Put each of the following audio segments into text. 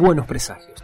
buenos presagios.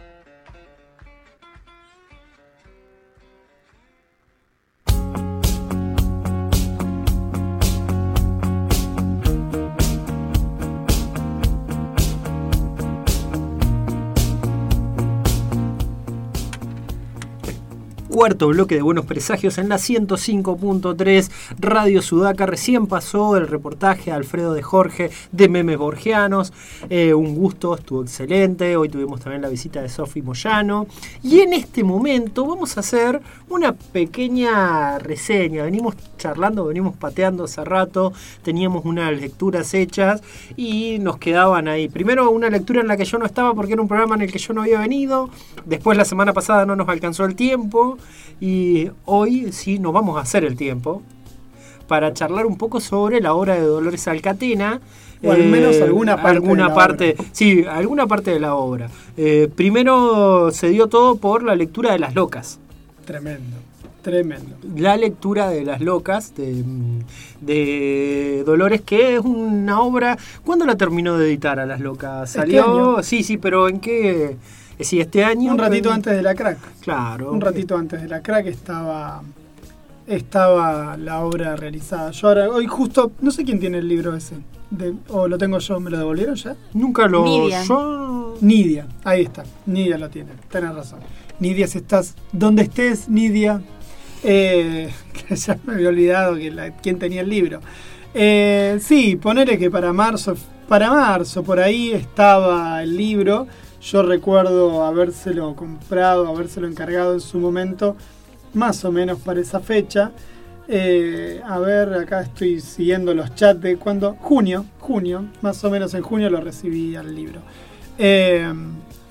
Cuarto bloque de Buenos Presagios en la 105.3 Radio Sudaca. Recién pasó el reportaje Alfredo de Jorge de Memes Borgianos. Eh, un gusto, estuvo excelente. Hoy tuvimos también la visita de Sofi Moyano. Y en este momento vamos a hacer una pequeña reseña. Venimos charlando, venimos pateando hace rato. Teníamos unas lecturas hechas y nos quedaban ahí. Primero una lectura en la que yo no estaba porque era un programa en el que yo no había venido. Después la semana pasada no nos alcanzó el tiempo. Y hoy sí nos vamos a hacer el tiempo para charlar un poco sobre la obra de Dolores Alcatena. O al menos alguna parte. Alguna parte, sí, alguna parte de la obra. Eh, primero se dio todo por la lectura de Las Locas. Tremendo, tremendo. La lectura de Las Locas de, de Dolores, que es una obra. ¿Cuándo la terminó de editar a Las Locas? Este ¿Salió? Sí, sí, pero ¿en qué? Sí, este año. Un ratito antes de la crack. Claro. Un ratito antes de la crack estaba estaba la obra realizada. Yo ahora, hoy justo, no sé quién tiene el libro ese. o lo tengo yo, ¿me lo devolvieron ya? Nunca lo. Nidia. Yo... Nidia, ahí está. Nidia lo tiene, tenés razón. Nidia, si estás donde estés, Nidia. Eh, que ya me había olvidado que la, quién tenía el libro. Eh, sí, ponele que para marzo, para marzo, por ahí estaba el libro yo recuerdo habérselo comprado, habérselo encargado en su momento, más o menos para esa fecha. Eh, a ver, acá estoy siguiendo los chats de cuando. Junio, junio, más o menos en junio lo recibí al libro. Eh,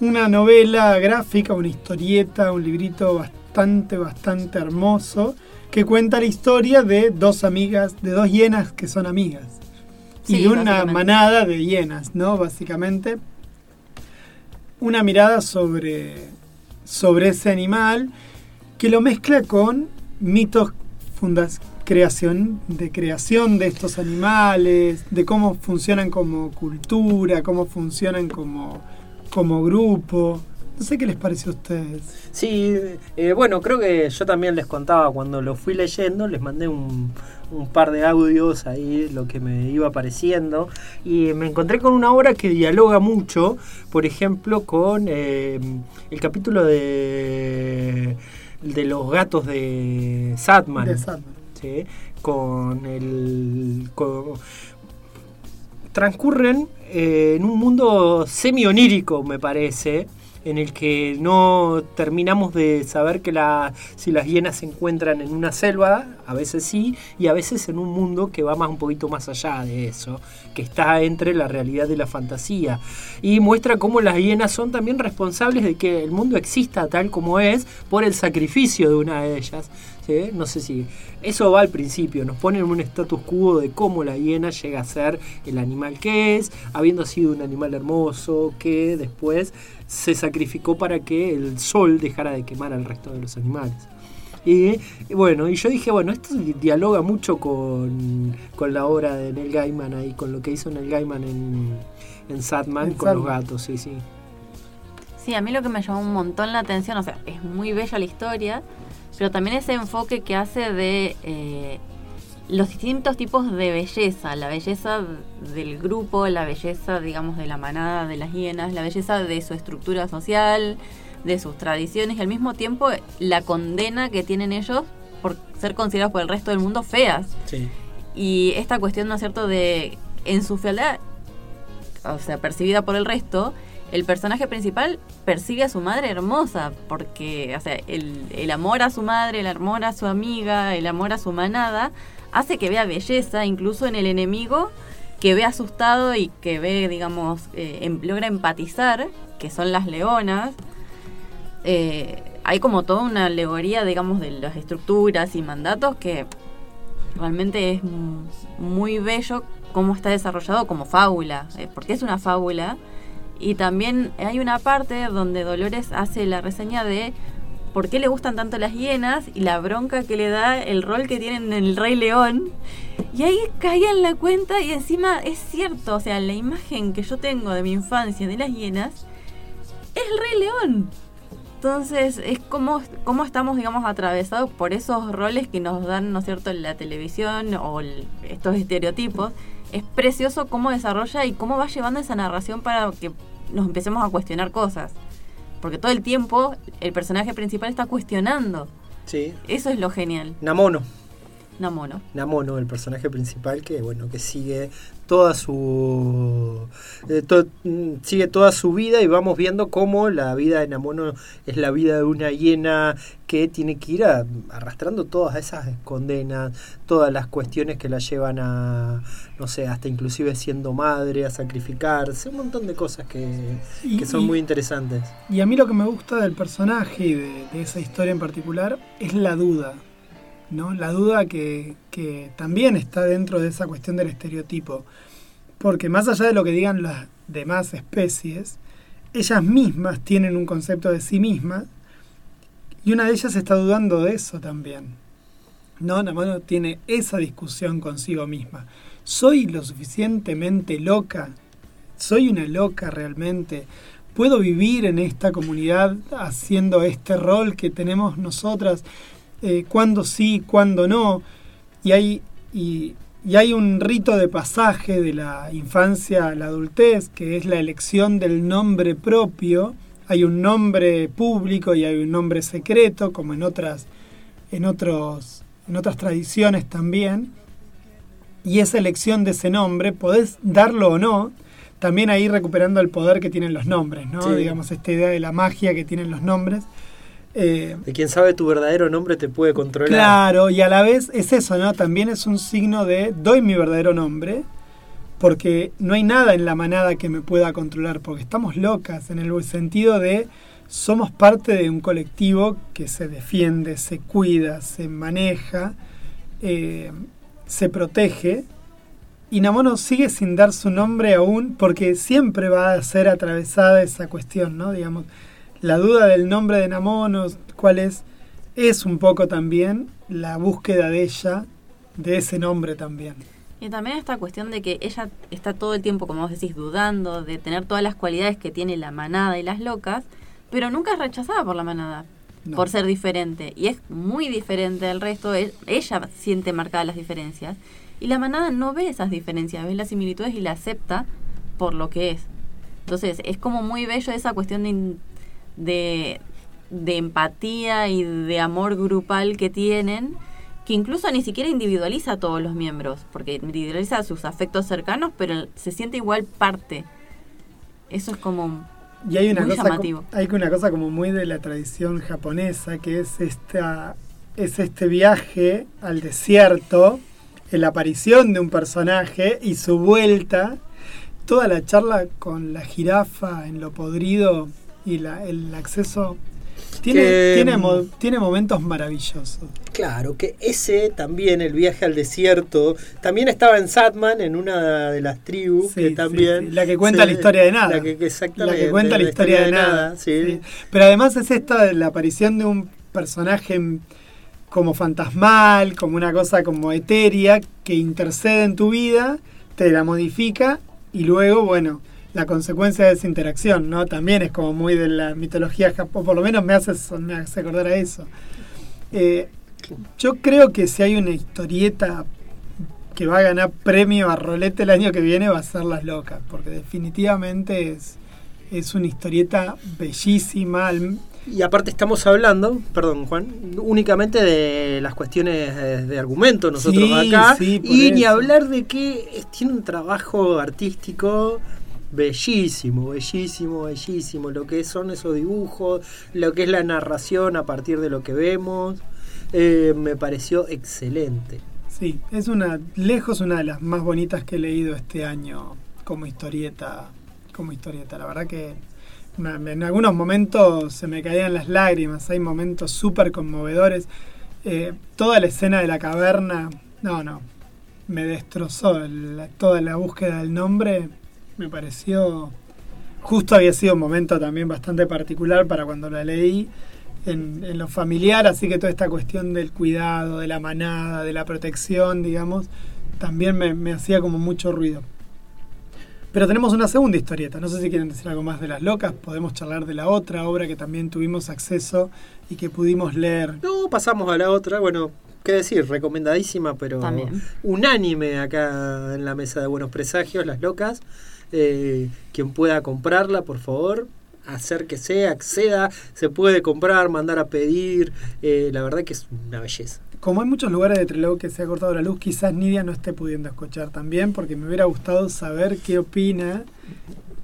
una novela gráfica, una historieta, un librito bastante, bastante hermoso que cuenta la historia de dos amigas, de dos hienas que son amigas. y de una manada de hienas, ¿no? Básicamente una mirada sobre, sobre ese animal que lo mezcla con mitos fundas, creación, de creación de estos animales, de cómo funcionan como cultura, cómo funcionan como, como grupo. No sé qué les pareció a ustedes. Sí, eh, bueno, creo que yo también les contaba cuando lo fui leyendo, les mandé un, un par de audios ahí, lo que me iba apareciendo, y me encontré con una obra que dialoga mucho, por ejemplo, con eh, el capítulo de, de los gatos de Satman. De Con el... transcurren eh, en un mundo semi-onírico, me parece, en el que no terminamos de saber que la, si las hienas se encuentran en una selva, a veces sí, y a veces en un mundo que va más un poquito más allá de eso, que está entre la realidad y la fantasía. Y muestra cómo las hienas son también responsables de que el mundo exista tal como es por el sacrificio de una de ellas. No sé si eso va al principio, nos ponen un status quo de cómo la hiena llega a ser el animal que es, habiendo sido un animal hermoso que después se sacrificó para que el sol dejara de quemar al resto de los animales. Y bueno, y yo dije, bueno, esto dialoga mucho con, la obra de Neil Gaiman ahí, con lo que hizo Neil Gaiman en, en Sadman con los gatos, sí, sí. Sí, a mí lo que me llamó un montón la atención, o sea, es muy bella la historia, pero también ese enfoque que hace de eh, los distintos tipos de belleza, la belleza del grupo, la belleza, digamos, de la manada de las hienas, la belleza de su estructura social, de sus tradiciones y al mismo tiempo la condena que tienen ellos por ser considerados por el resto del mundo feas. Y esta cuestión, ¿no es cierto?, de en su fealdad, o sea, percibida por el resto, el personaje principal percibe a su madre hermosa, porque, o sea, el, el amor a su madre, el amor a su amiga, el amor a su manada, hace que vea belleza incluso en el enemigo, que ve asustado y que ve, digamos, eh, logra empatizar, que son las leonas. Eh, hay como toda una alegoría, digamos, de las estructuras y mandatos que realmente es muy bello cómo está desarrollado como fábula, eh, porque es una fábula. Y también hay una parte donde Dolores hace la reseña de por qué le gustan tanto las hienas y la bronca que le da el rol que tienen en el Rey León. Y ahí caía en la cuenta y encima es cierto, o sea, la imagen que yo tengo de mi infancia de las hienas es el Rey León. Entonces, es como, como estamos, digamos, atravesados por esos roles que nos dan, ¿no es cierto?, la televisión o estos estereotipos. Es precioso cómo desarrolla y cómo va llevando esa narración para que nos empecemos a cuestionar cosas. Porque todo el tiempo el personaje principal está cuestionando. Sí. Eso es lo genial. Namono. Namono. Namono, el personaje principal que bueno, que sigue toda su eh, mm, sigue toda su vida y vamos viendo cómo la vida de Namono es la vida de una hiena que tiene que ir arrastrando todas esas condenas, todas las cuestiones que la llevan a no sé, hasta inclusive siendo madre, a sacrificarse, un montón de cosas que, son muy interesantes. Y a mí lo que me gusta del personaje y de, de esa historia en particular es la duda. La duda que, que, también está dentro de esa cuestión del estereotipo. Porque más allá de lo que digan las demás especies, ellas mismas tienen un concepto de sí mismas y una de ellas está dudando de eso también. ¿No? mano tiene esa discusión consigo misma. ¿Soy lo suficientemente loca? ¿Soy una loca realmente? ¿Puedo vivir en esta comunidad haciendo este rol que tenemos nosotras? Eh, cuándo sí, cuándo no, y hay, y, hay un rito de pasaje de la infancia a la adultez, que es la elección del nombre propio, hay un nombre público y hay un nombre secreto, como en otras, en otros, en otras tradiciones también, y esa elección de ese nombre, podés darlo o no, también ahí recuperando el poder que tienen los nombres, ¿no? Digamos, esta idea de la magia que tienen los nombres. Eh, de quien sabe tu verdadero nombre te puede controlar. Claro, y a la vez es eso, ¿no? También es un signo de doy mi verdadero nombre, porque no hay nada en la manada que me pueda controlar, porque estamos locas en el sentido de somos parte de un colectivo que se defiende, se cuida, se maneja, eh, se protege. Y Namono sigue sin dar su nombre aún porque siempre va a ser atravesada esa cuestión, ¿no? Digamos, la duda del nombre de Namonos, cuál es, es un poco también la búsqueda de ella, de ese nombre también. Y también esta cuestión de que ella está todo el tiempo, como vos decís, dudando de tener todas las cualidades que tiene la manada y las locas, pero nunca es rechazada por la manada, por ser diferente. Y es muy diferente del resto, e-, ella siente marcadas las diferencias. Y la manada no ve esas diferencias, ve las similitudes y la acepta por lo que es. Entonces es como muy bello esa cuestión de de, empatía y de amor grupal que tienen, que incluso ni siquiera individualiza a todos los miembros, porque individualiza a sus afectos cercanos, pero se siente igual parte. Eso es como y hay una cosa llamativo. hay una cosa como muy de la tradición japonesa, que es esta es este viaje al desierto, la aparición de un personaje y su vuelta, toda la charla con la jirafa en lo podrido y la, el acceso tiene, tiene, tiene, momentos maravillosos. Claro, que ese también, el viaje al desierto, también estaba en Satman, en una de las tribus, que también... La que cuenta la historia de nada. La que, exactamente, la que cuenta la, historia, de, nada. Pero además es esta, la aparición de un personaje como fantasmal, como una cosa como etérea, que intercede en tu vida, te la modifica y luego, bueno la consecuencia de esa interacción, ¿no? También es como muy de la mitología o por lo menos me hace, me hace acordar a eso. Eh, yo creo que si hay una historieta que va a ganar premio a Rolete el año que viene va a ser Las Locas, porque definitivamente es, es una historieta bellísima. Y aparte estamos hablando, perdón Juan, únicamente de las cuestiones de, argumento nosotros acá. y ni hablar de que tiene un trabajo artístico bellísimo, bellísimo, bellísimo. Lo que son esos dibujos, lo que es la narración a partir de lo que vemos, eh, me pareció excelente. Sí, es una, lejos una de las más bonitas que he leído este año como historieta, como historieta. La verdad que en algunos momentos se me caían las lágrimas, hay momentos súper conmovedores. Eh, toda la escena de la caverna, no, no, me destrozó toda la búsqueda del nombre me pareció, justo había sido un momento también bastante particular para cuando la leí en, lo familiar, así que toda esta cuestión del cuidado, de la manada, de la protección, digamos, también me, hacía como mucho ruido. Pero tenemos una segunda historieta. No sé si quieren decir algo más de Las Locas. Podemos charlar de la otra obra que también tuvimos acceso y que pudimos leer. No, pasamos a la otra. Bueno, qué decir, recomendadísima, pero También. unánime acá en la mesa de Buenos Presagios, Las Locas. Eh, quien pueda comprarla, por favor, acérquese, acceda, se puede comprar, mandar a pedir. Eh, la verdad que es una belleza. Como hay muchos lugares de Trelew que se ha cortado la luz, quizás Nidia no esté pudiendo escuchar también, porque me hubiera gustado saber qué opina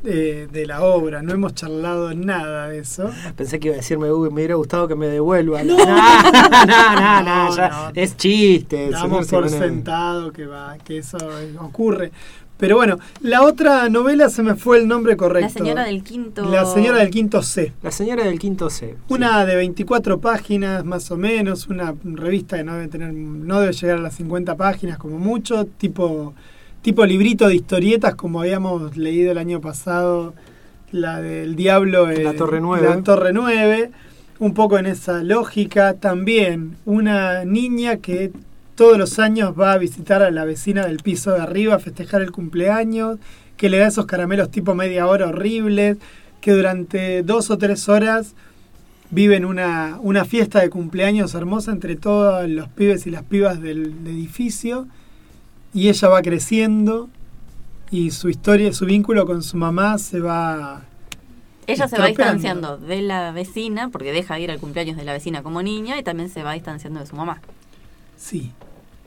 eh, de la obra. No hemos charlado nada de eso. Pensé que iba a decirme, uy, me hubiera gustado que me devuelvan. No, no, no, No, ya no. es chiste. Damos por sentado que va, que eso ocurre. Pero bueno, la otra novela se me fue el nombre correcto. La señora del quinto. La señora del quinto C. La señora del quinto C. Una de 24 páginas más o menos, una revista que no debe tener, no debe llegar a las 50 páginas como mucho, tipo, tipo librito de historietas como habíamos leído el año pasado, la del Diablo en La Torre Nueve. La Torre 9, un poco en esa lógica. También una niña que todos los años va a visitar a la vecina del piso de arriba a festejar el cumpleaños, que le da esos caramelos tipo media hora horribles, que durante dos o tres horas viven una, una fiesta de cumpleaños hermosa entre todos los pibes y las pibas del edificio y ella va creciendo y su historia, su vínculo con su mamá se va... Ella se va distanciando de la vecina, porque deja de ir al cumpleaños de la vecina como niña, y también se va distanciando de su mamá. Sí,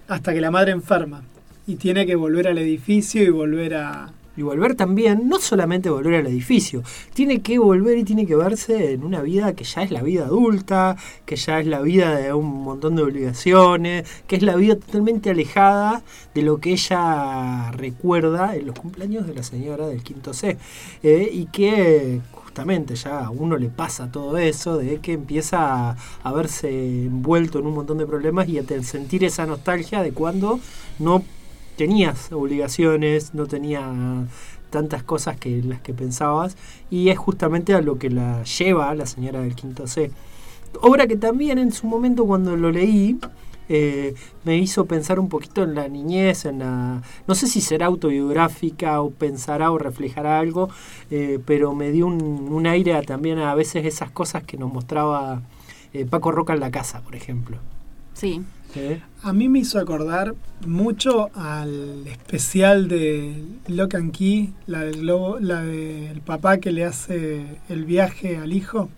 hasta que la madre enferma y tiene que volver al edificio y volver a... Y volver también, no solamente volver al edificio, tiene que volver y tiene que verse en una vida que ya es la vida adulta, que ya es la vida de un montón de obligaciones, que es la vida totalmente alejada de lo que ella recuerda en los cumpleaños de la señora del quinto C. Eh, y que justamente ya a uno le pasa todo eso, de que empieza a, a verse envuelto en un montón de problemas y a sentir esa nostalgia de cuando no tenías obligaciones, no tenía tantas cosas que las que pensabas y es justamente a lo que la lleva la señora del quinto C. Obra que también en su momento cuando lo leí eh, me hizo pensar un poquito en la niñez, en la no sé si será autobiográfica o pensará o reflejará algo, eh, pero me dio un, un aire a también a veces esas cosas que nos mostraba eh, Paco Roca en la casa, por ejemplo. Sí. ¿Eh? A mí me hizo acordar mucho al especial de Lock and Key, la del globo, la del papá que le hace el viaje al hijo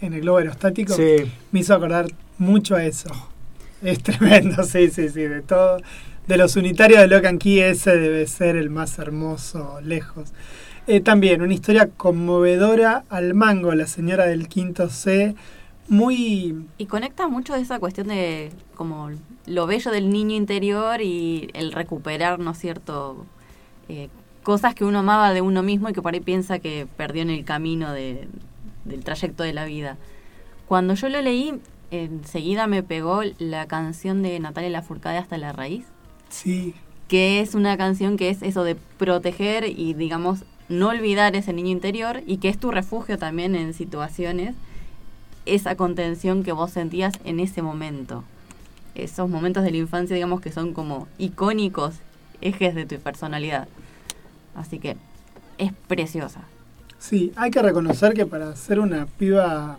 en el globo aerostático. Sí. Me hizo acordar mucho a eso. Es tremendo, sí, sí, sí, de todo. De los unitarios de Lock and Key, ese debe ser el más hermoso, lejos. Eh, también una historia conmovedora al mango, la señora del quinto C, muy Y conecta mucho esa cuestión de como lo bello del niño interior y el recuperar, ¿no es cierto? Eh, cosas que uno amaba de uno mismo y que por ahí piensa que perdió en el camino de- del trayecto de la vida. Cuando yo lo leí, enseguida me pegó la canción de Natalia Lafourcade Hasta la Raíz, Sí, que es una canción que es eso de proteger y, digamos, no olvidar ese niño interior y que es tu refugio también en situaciones, esa contención que vos sentías en ese momento. Esos momentos de la infancia, digamos, que son como icónicos ejes de tu personalidad. Así que es preciosa. sí, hay que reconocer que para ser una piba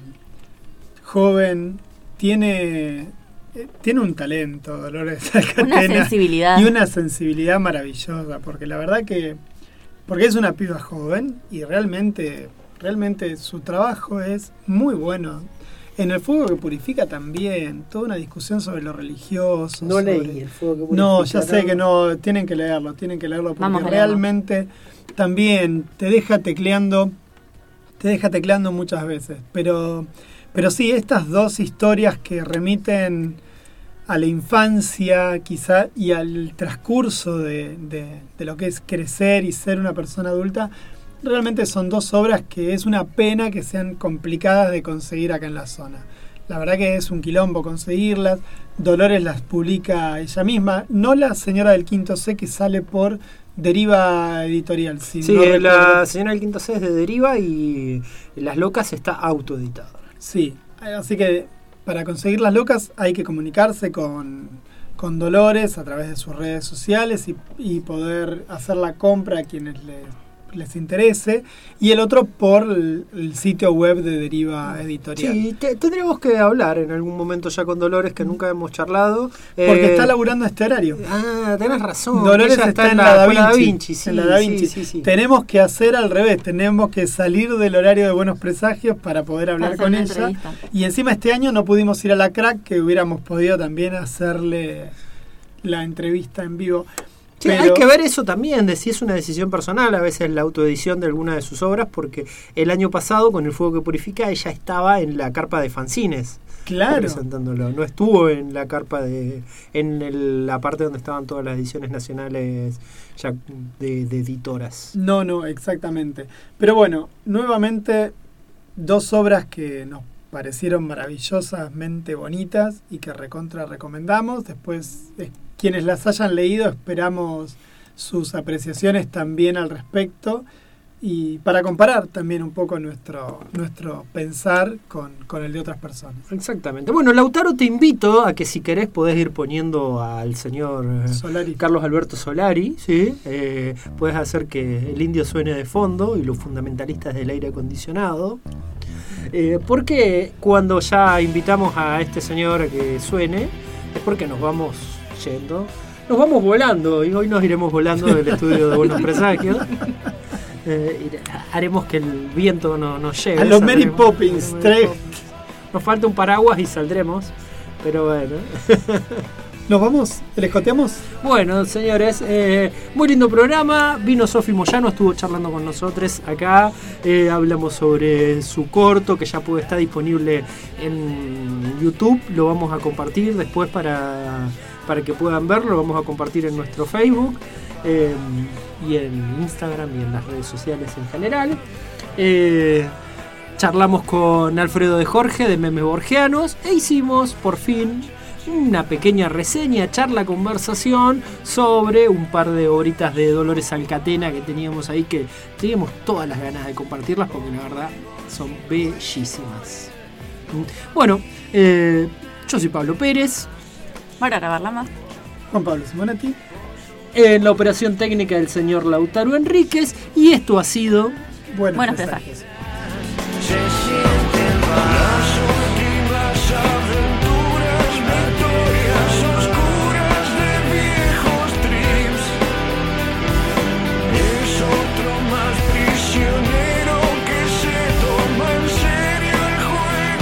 joven tiene, eh, tiene un talento, Dolores Una Alcatena, sensibilidad. y una sensibilidad maravillosa, porque la verdad que, porque es una piba joven y realmente, realmente su trabajo es muy bueno. En el fuego que purifica también, toda una discusión sobre lo religioso. No sobre- leí el fuego que No, purifica, ya sé que no, tienen que leerlo, tienen que leerlo porque Vamos a leerlo. realmente también te deja tecleando, te deja tecleando muchas veces. Pero, pero sí, estas dos historias que remiten a la infancia quizá y al transcurso de, de- de lo que es crecer y ser una persona adulta, realmente son dos obras que es una pena que sean complicadas de conseguir acá en la zona. La verdad que es un quilombo conseguirlas. Dolores las publica ella misma, no la señora del quinto C que sale por Deriva Editorial. si Sí, no eh, la señora del quinto C es de Deriva y Las Locas está autoeditada. Sí, así que para conseguir las locas hay que comunicarse con, con Dolores a través de sus redes sociales y, y poder hacer la compra a quienes le les interese, y el otro por el, el sitio web de Deriva Editorial. Sí, te- tendríamos que hablar en algún momento ya con Dolores, que nunca hemos charlado. Porque Eh, está laburando este horario. Ah, tenés razón. Dolores está, en la Da Vinci. sí, en la Da Vinci. sí, sí, sí. Tenemos que hacer al revés, tenemos que salir del horario de buenos presagios para poder hablar con ella. entrevista. Y encima este año no pudimos ir a la crack, que hubiéramos podido también hacerle la entrevista en vivo. Sí, Pero- hay que ver eso también, de si es una decisión personal, a veces la autoedición de alguna de sus obras, porque el año pasado con El Fuego que Purifica ella estaba en la carpa de fanzines Claro. presentándolo, no estuvo en la carpa de, en el- la parte donde estaban todas las ediciones nacionales ya de, de editoras. No, no, exactamente. Pero bueno, nuevamente dos obras que nos parecieron maravillosamente bonitas y que recontra recomendamos. Después, quienes las hayan leído, esperamos sus apreciaciones también al respecto y para comparar también un poco nuestro, nuestro pensar con, con el de otras personas. Exactamente. Bueno, Lautaro, te invito a que si querés podés ir poniendo al señor eh, Solari. Carlos Alberto Solari, ¿sí? Eh, puedes hacer que el indio suene de fondo y los fundamentalistas del aire acondicionado. Eh, porque cuando ya invitamos a este señor a que suene, es porque nos vamos yendo. Nos vamos volando y hoy nos iremos volando del estudio de Buenos Presagios. Eh, haremos que el viento no nos llegue. A los Mary Poppins, tres. Nos falta un paraguas y saldremos. Pero bueno. ¿Nos vamos? ¿Le escoteamos? Bueno, señores, eh, muy lindo programa. Vino Sofi Moyano, estuvo charlando con nosotros acá. Eh, hablamos sobre su corto que ya puede estar disponible en YouTube. Lo vamos a compartir después para, para que puedan verlo. Lo vamos a compartir en nuestro Facebook eh, y en Instagram y en las redes sociales en general. Charlamos con Alfredo de Jorge de Memes Borgianos e hicimos por fin una pequeña reseña, charla, conversación sobre un par de horitas de Dolores Alcatena que teníamos ahí que teníamos todas las ganas de compartirlas porque la verdad son bellísimas. Bueno, eh, yo soy Pablo Pérez. Para grabarla más. Juan Pablo Simonetti. En la operación técnica del señor Lautaro Enríquez y esto ha sido Buenos Buenos presagios.